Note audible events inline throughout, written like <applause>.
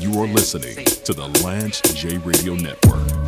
You are listening to the Lance J Radio Network.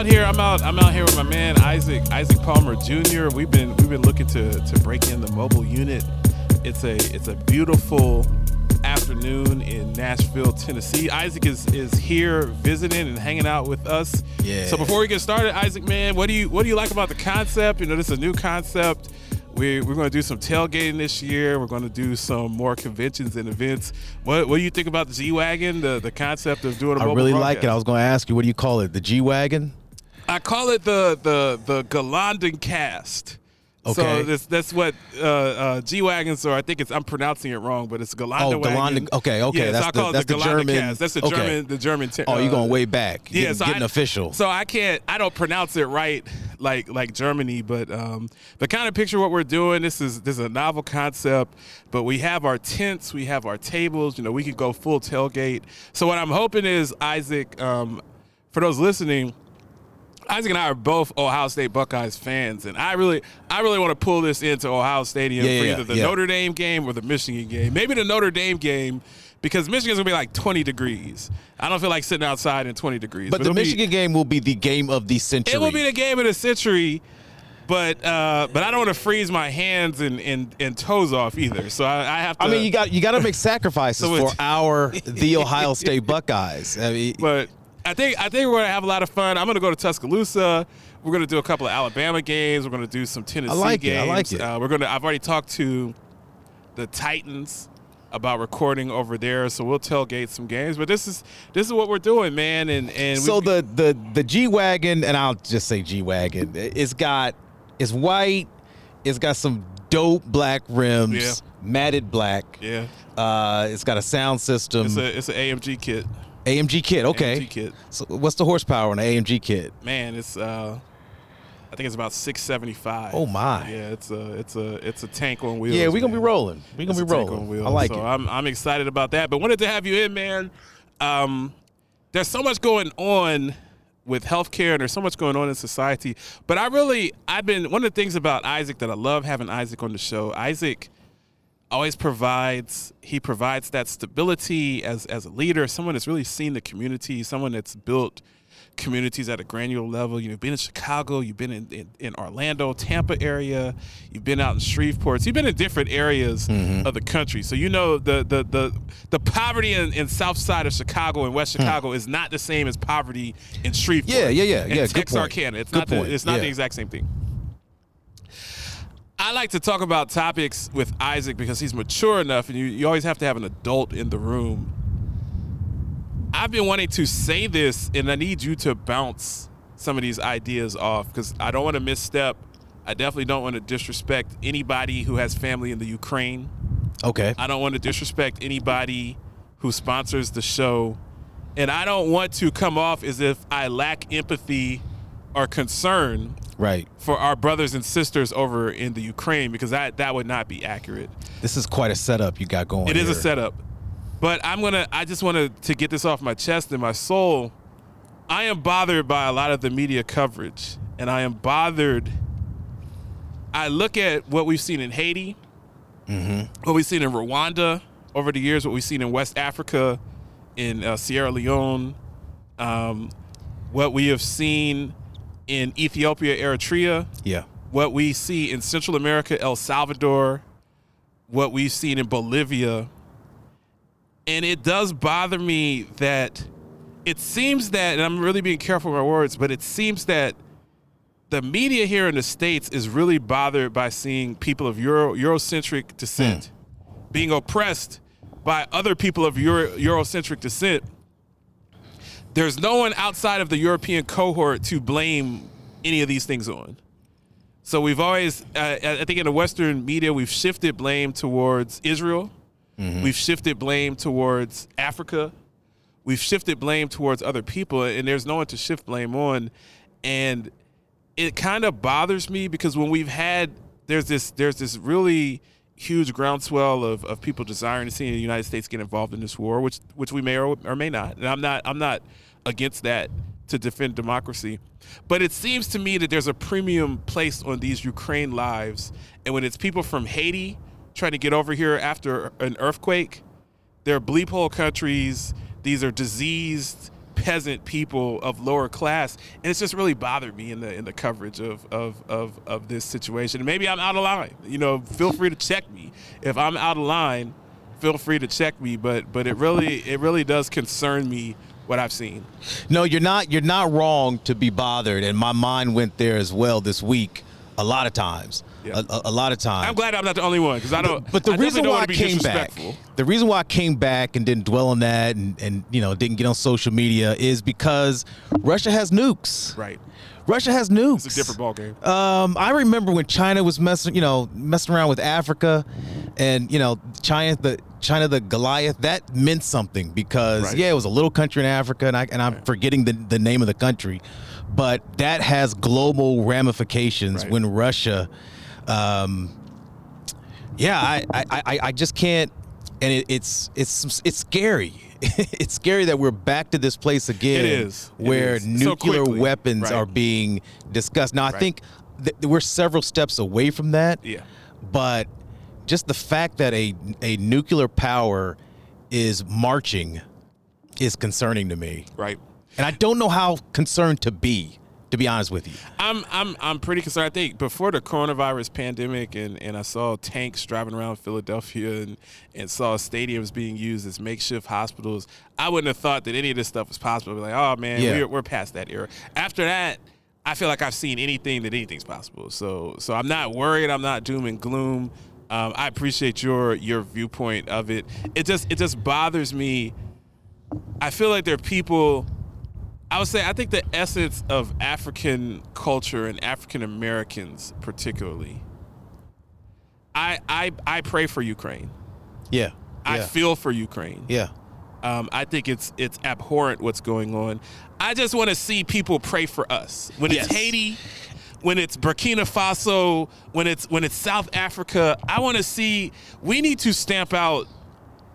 Out here. I'm out. I'm out here with my man Isaac Isaac Palmer Jr. We've been we've been looking to to break in the mobile unit. It's a it's a beautiful afternoon in Nashville, Tennessee. Isaac is is here visiting and hanging out with us. Yeah. So before we get started, Isaac, man, what do you what do you like about the concept? You know, this is a new concept. We, we're going to do some tailgating this year. We're going to do some more conventions and events. What, what do you think about the G Wagon, the, the concept of doing a I mobile I really like it. I was going to ask you, what do you call it? The G wagon? I call it the the the Gelandecast. So Okay. that's that's what uh, uh, G wagons are. I think it's I'm pronouncing it wrong, but it's Galanda Oh, wagon. Okay, okay, Yeah, so that's I the- call that's it the the German- cast. That's the okay. German the German. Ter- Oh, you're uh, going way back. yeah, Getting, so getting I, official. So I can't, I don't pronounce it right, like like Germany, but um, but kind of picture what we're doing. This is this is a novel concept, but we have our tents, we have our tables. You know, we could go full tailgate. So what I'm hoping is Isaac, um, for those listening. Isaac and I are both Ohio State Buckeyes fans, and I really, I really want to pull this into Ohio Stadium Yeah, for either the yeah. Notre Dame game or the Michigan game. Maybe the Notre Dame game because Michigan's gonna be like 20 degrees. I don't feel like sitting outside in 20 degrees. but the it'll be- Michigan game will be the game of the century. it will be the game of the century, but uh, but I don't want to freeze my hands and, and, and toes off either. So I, I have to. I mean, you got you got to make <laughs> sacrifices So for our the Ohio State Buckeyes. I mean, But I think I think we're gonna have a lot of fun. I'm gonna go to Tuscaloosa. We're gonna do a couple of Alabama games. We're gonna do some Tennessee I like it. games. I like it. Uh, we're gonna. I've already talked to the Titans about recording over there, so we'll tailgate some games. But this is this is what we're doing, man. And and so the the the G wagon, and I'll just say G wagon. It's got it's white. It's got some dope black rims, Yeah. matted black. yeah, Uh, it's got a sound system. it's a it's an AMG kit. AMG kit. Okay. AMG kit. So what's the horsepower on the AMG kit? Man, it's uh, I think it's about 675. Oh, my. Yeah, it's a it's a it's a tank on wheels. Yeah, we're gonna be rolling. We're gonna be rolling. wheels. I like so it. I'm I'm excited about that. But wanted to have you in, man. Um, there's so much going on with healthcare, and there's so much going on in society. But I really, I've been one of the things about Isaac that I love having Isaac on the show. Isaac always provides he provides that stability as as a leader, someone that's really seen the community, someone that's built communities at a granular level. You've been in Chicago, you've been in, in, in Orlando, Tampa area, you've been out in Shreveport, you've been in different areas Mm-hmm. of the country. So you know the the the, the poverty in, in South Side of Chicago and West Chicago is not the same as poverty in Shreveport. Hmm. Yeah, yeah, yeah, yeah, good point. Texarkana. It's Good not the, point, it's not the exact same thing. I like to talk about topics with Isaac because he's mature enough, and you, you always have to have an adult in the room. I've been wanting to say this, and I need you to bounce some of these ideas off because I don't want to misstep. I definitely don't want to disrespect anybody who has family in the Ukraine. Okay. I don't want to disrespect anybody who sponsors the show. And I don't want to come off as if I lack empathy or concern Right. for our brothers and sisters over in the Ukraine because that that would not be accurate. This is quite a setup you got going. It is a setup. But I'm gonna I just wanted to get this off my chest and my soul. I am bothered by a lot of the media coverage. And I am bothered. I look at what we've seen in Haiti, what we've seen in Rwanda over the years, what we've seen in West Africa, in uh, Sierra Leone, um, what we have seen in Ethiopia, Eritrea, Yeah. what we see in Central America, El Salvador, what we've seen in Bolivia. And it does bother me that it seems that, and I'm really being careful with my words, but it seems that the media here in the States is really bothered by seeing people of Euro, Eurocentric descent hmm. being oppressed by other people of Euro, Eurocentric descent. There's no one outside of the European cohort to blame any of these things on. So we've always, uh, I think in the Western media, we've shifted blame towards Israel. We've shifted blame towards Africa. We've shifted blame towards other people, and there's no one to shift blame on. And it kind of bothers me because when we've had there's this there's this really huge groundswell of, of people desiring to see the United States get involved in this war, which which we may or, or may not. And I'm not I'm not against that to defend democracy. But it seems to me that there's a premium placed on these Ukraine lives. And when it's people from Haiti trying to get over here after an earthquake, they're bleep hole countries. These are diseased peasant people of lower class, and it's just really bothered me in the in the coverage of of of, of this situation. And maybe I'm out of line. You know, feel free to check me if I'm out of line. Feel free to check me, but but it really it really does concern me what I've seen. No, you're not. You're not wrong to be bothered, and my mind went there as well this week. A lot of times, Yeah. a, a- lot of times. I'm glad I'm not the only one because I don't. But the I reason why I came back, the reason why I came back and didn't dwell on that, and and you know didn't get on social media is because Russia has nukes. Right, Russia has nukes. it's a different ball game. Um, I remember when China was messing, you know, messing around with Africa, and you know, China the China the Goliath that meant something because Right. yeah, it was a little country in Africa, and I and I'm forgetting the the name of the country, but that has global ramifications Right. when Russia, um, yeah, I I, I, I just can't, and it, it's it's it's scary. <laughs> it's scary that we're back to this place again, It is. It where is. Nuclear quickly. weapons Right. are being discussed. Now, I Right. think th- we're several steps away from that. Yeah. But just the fact that a a nuclear power is marching is concerning to me, Right. and I don't know how concerned to be. To be honest with you, I'm I'm I'm pretty concerned. I think before the coronavirus pandemic, and, and I saw tanks driving around Philadelphia, and and saw stadiums being used as makeshift hospitals. I wouldn't have thought that any of this stuff was possible. I'd be like, oh man, Yeah. we're we're past that era. After that, I feel like I've seen anything that anything's possible. So so I'm not worried. I'm not doom and gloom. Um, I appreciate your your viewpoint of it. It just it just bothers me. I feel like there are people. I would say I think the essence of African culture and African Americans particularly. I I I pray for Ukraine. yeah, I yeah, feel for Ukraine. yeah, Um, I think it's it's abhorrent what's going on. I just want to see people pray for us. When it's Haiti, when it's Burkina Faso, when it's when it's South Africa, I want to see. We need to stamp out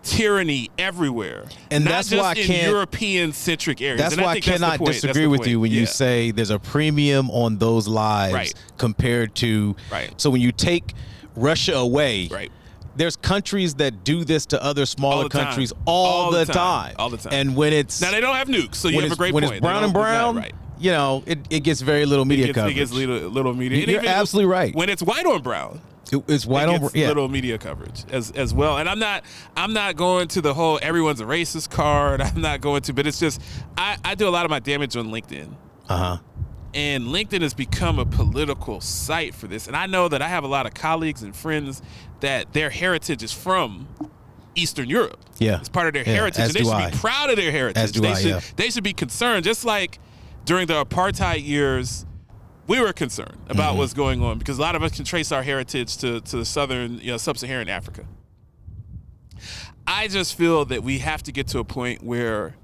tyranny everywhere, And that's why I in can't- European centric areas. That's And why I the cannot. Disagree with point. you when you say there's a premium on those lives Right. compared to. Right. So when you take Russia away, Right. there's countries that do this to other smaller All countries all, All the, time. time. All the time. And when it's Now they don't have nukes, so you when have a great when point. it's brown and brown, right? You know, it, it gets very little media It gets, it coverage. gets little, little media. You're even absolutely right. When it's white on brown, It- it's white it on gets yeah. little media coverage as as well. And I'm not I'm not going to the whole everyone's a racist card. <laughs> I'm not going to, but it's just I, I do a lot of my damage on LinkedIn. Uh huh. And LinkedIn has become a political site for this. And I know that I have a lot of colleagues and friends that their heritage is from Eastern Europe. Yeah. It's part of their Yeah, heritage. And they should I. be proud of their heritage. As do they I, should yeah. they should be concerned. Just like during the apartheid years, we were concerned about Mm-hmm. what's going on because a lot of us can trace our heritage to, to the southern, you know, sub-Saharan Africa. I just feel that we have to get to a point where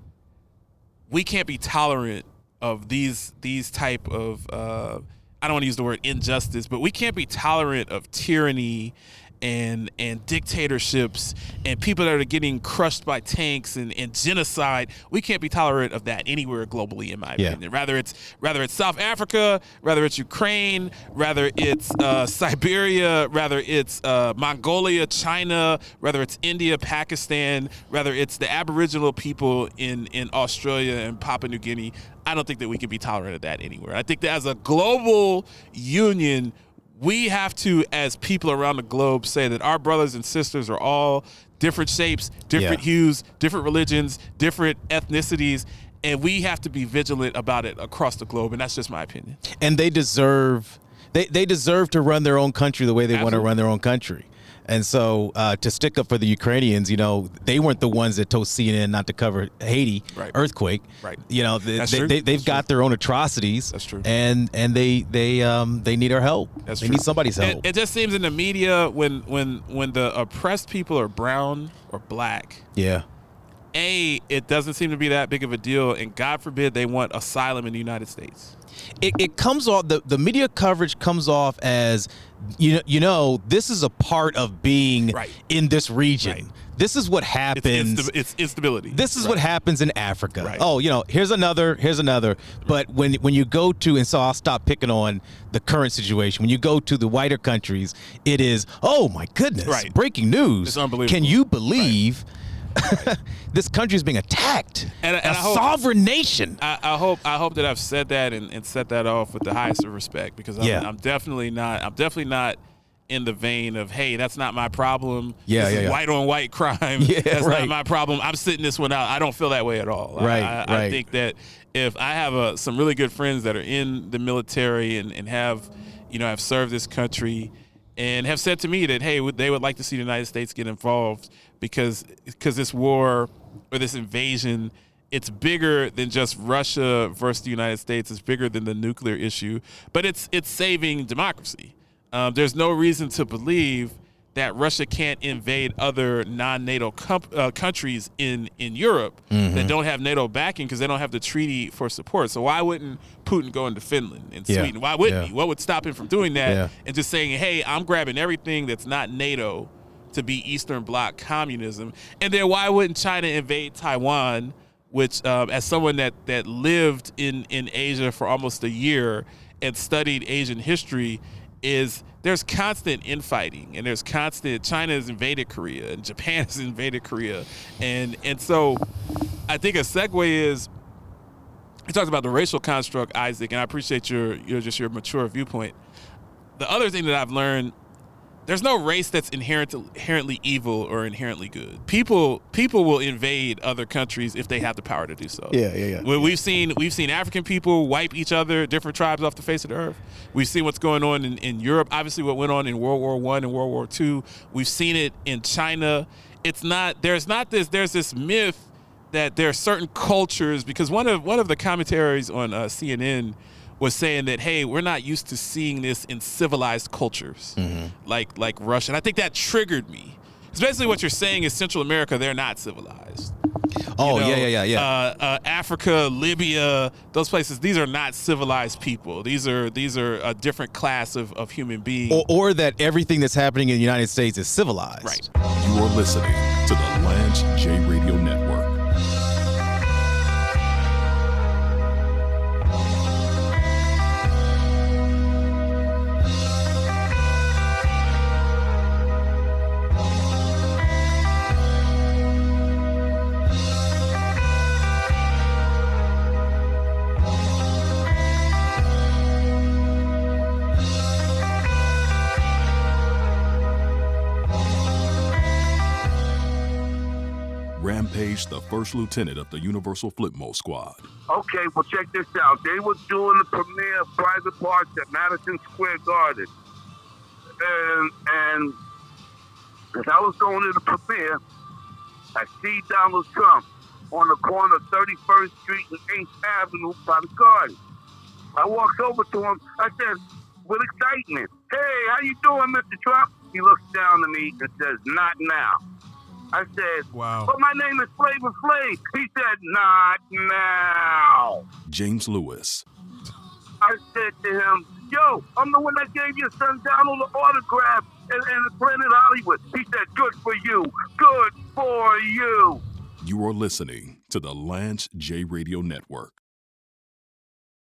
we can't be tolerant of these these type of uh, I don't want to use the word injustice, but we can't be tolerant of tyranny and and dictatorships and people that are getting crushed by tanks and, and genocide. We can't be tolerant of that anywhere globally, in my Yeah. opinion. Rather it's rather it's South Africa, rather it's Ukraine, rather it's uh, Siberia, rather it's uh, Mongolia, China, rather it's India, Pakistan, rather it's the Aboriginal people in in Australia and Papua New Guinea. I don't think that we can be tolerant of that anywhere. I think that as a global union, we have to, as people around the globe, say that our brothers and sisters are all different shapes, different Yeah. hues, different religions, different ethnicities, and we have to be vigilant about it across the globe. And that's just my opinion. and they deserve they, they deserve to run their own country the way they want to run their own country. And so uh, to stick up for the Ukrainians, you know, they weren't the ones that told CNN not to cover Haiti Right. earthquake. Right. You know, they, That's they, true. they, they've That's got their own atrocities. That's true. And and they they um they need our help. That's they true. need somebody's It- help. It, just seems in the media when when when the oppressed people are brown or black, yeah. A it doesn't seem to be that big of a deal, and God forbid they want asylum in the United States. it, it comes off the, the media coverage comes off as you know you know this is a part of being Right. in this region. Right. This is what It's, happens. insta- it's instability. this is Right. what happens in Africa. Right. Oh, you know, here's another, here's another. But when when you go to, and so I'll stop picking on the current situation. When you go to the whiter countries, it is, oh my goodness, Right. breaking news. It's unbelievable. Can you believe <laughs> this country is being attacked? And- and a I hope- sovereign nation. I, I hope I hope that I've said that and, and set that off with the highest of respect because I'm, Yeah. I'm definitely not I'm definitely not in the vein of hey that's not my problem Yeah, this yeah, is yeah. white on white crime <laughs> Yeah, that's right. not my problem I'm sitting this one out I don't feel that way at all I- Right, I, I think that if I have a, some really good friends that are in the military and, and have you know have served this country and have said to me that hey they would like to see the United States get involved because because this war or this invasion it's bigger than just Russia versus the United States. It's bigger than the nuclear issue, but it's it's saving democracy. Um, there's no reason to believe that Russia can't invade other non-NATO com- uh, countries in in Europe Mm-hmm. that don't have NATO backing because they don't have the treaty for support. So why wouldn't Putin go into Finland and Yeah. Sweden? Why wouldn't Yeah. he? What would stop him from doing that Yeah. and just saying, "Hey, I'm grabbing everything that's not NATO to be Eastern Bloc communism"? And then why wouldn't China invade Taiwan? Which, um, as someone that that lived in in Asia for almost a year and studied Asian history, is there's constant infighting and there's constant China has invaded Korea and Japan <laughs> has invaded Korea, and and so I think a segue is he talks about the racial construct, Isaac, and I appreciate your your just your mature viewpoint. The other thing that I've learned, there's no race that's inherent, inherently evil or inherently good. People people will invade other countries if they have the power to do so. Yeah, yeah, yeah. We've seen we've seen African people wipe each other, different tribes off the face of the earth. We've seen what's going on in, in Europe. Obviously, what went on in World War One and World War Two. We've seen it in China. It's not there's not this there's this myth that there are certain cultures because one of one of the commentaries on uh, CNN was saying that hey we're not used to seeing this in civilized cultures like like Russia and I think that triggered me. It's basically what you're saying is Central America they're not civilized. Oh You know, yeah, yeah, yeah, yeah. Uh, uh, Africa, Libya, those places. These are not civilized people. These are these are a different class of, of human being. or, or that everything that's happening in the United States is civilized. right. You are listening to the Lance J Radio Rampage, the first lieutenant of the Universal Flipmode Squad. Okay, well, check this out. They were doing the premiere of Private Parts at Madison Square Garden. And, and as I was going to the premiere, I see Donald Trump on the corner of 31st Street and 8th Avenue by the garden. I walked over to him. I said, with excitement, hey, how you doing, Mr. Trump? He looks down at me and says, not now. I said, Wow. but my name is Flavor Flav. He said, not now. James Lewis, I said to him, yo, I'm the one that gave your son Donald the autograph in, in Planet Hollywood. He said, good for you. Good for you. you are listening to the Lance J Radio Network.